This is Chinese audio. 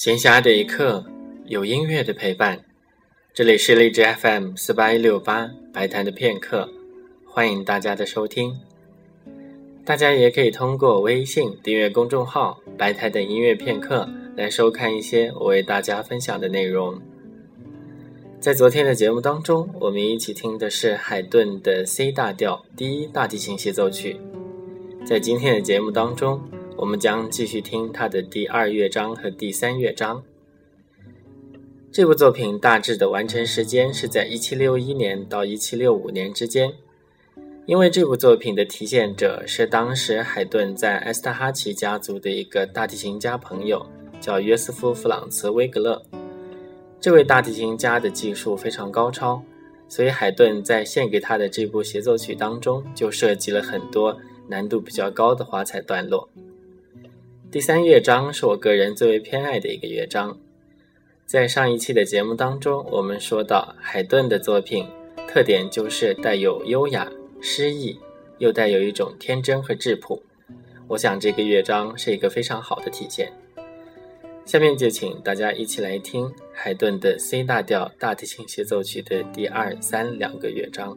闲暇的一刻，有音乐的陪伴。这里是荔枝 FM 四八一六八白谈的片刻，欢迎大家的收听。大家也可以通过微信订阅公众号“白谈的音乐片刻”来收看一些我为大家分享的内容。在昨天的节目当中，我们一起听的是海顿的 C 大调第一大提琴协奏曲。在今天的节目当中。我们将继续听他的第二乐章和第三乐章。这部作品大致的完成时间是在1761年到1765年之间。因为这部作品的提献者是当时海顿在埃斯特哈奇家族的一个大提琴家朋友，叫约瑟夫·弗朗茨·威格勒。这位大提琴家的技术非常高超，所以海顿在献给他的这部协奏曲当中就设计了很多难度比较高的华彩段落。第三乐章是我个人最为偏爱的一个乐章。在上一期的节目当中，我们说到海顿的作品特点就是带有优雅、诗意，又带有一种天真和质朴。我想这个乐章是一个非常好的体现。下面就请大家一起来听海顿的 C 大调大提琴协奏曲的第二、三两个乐章。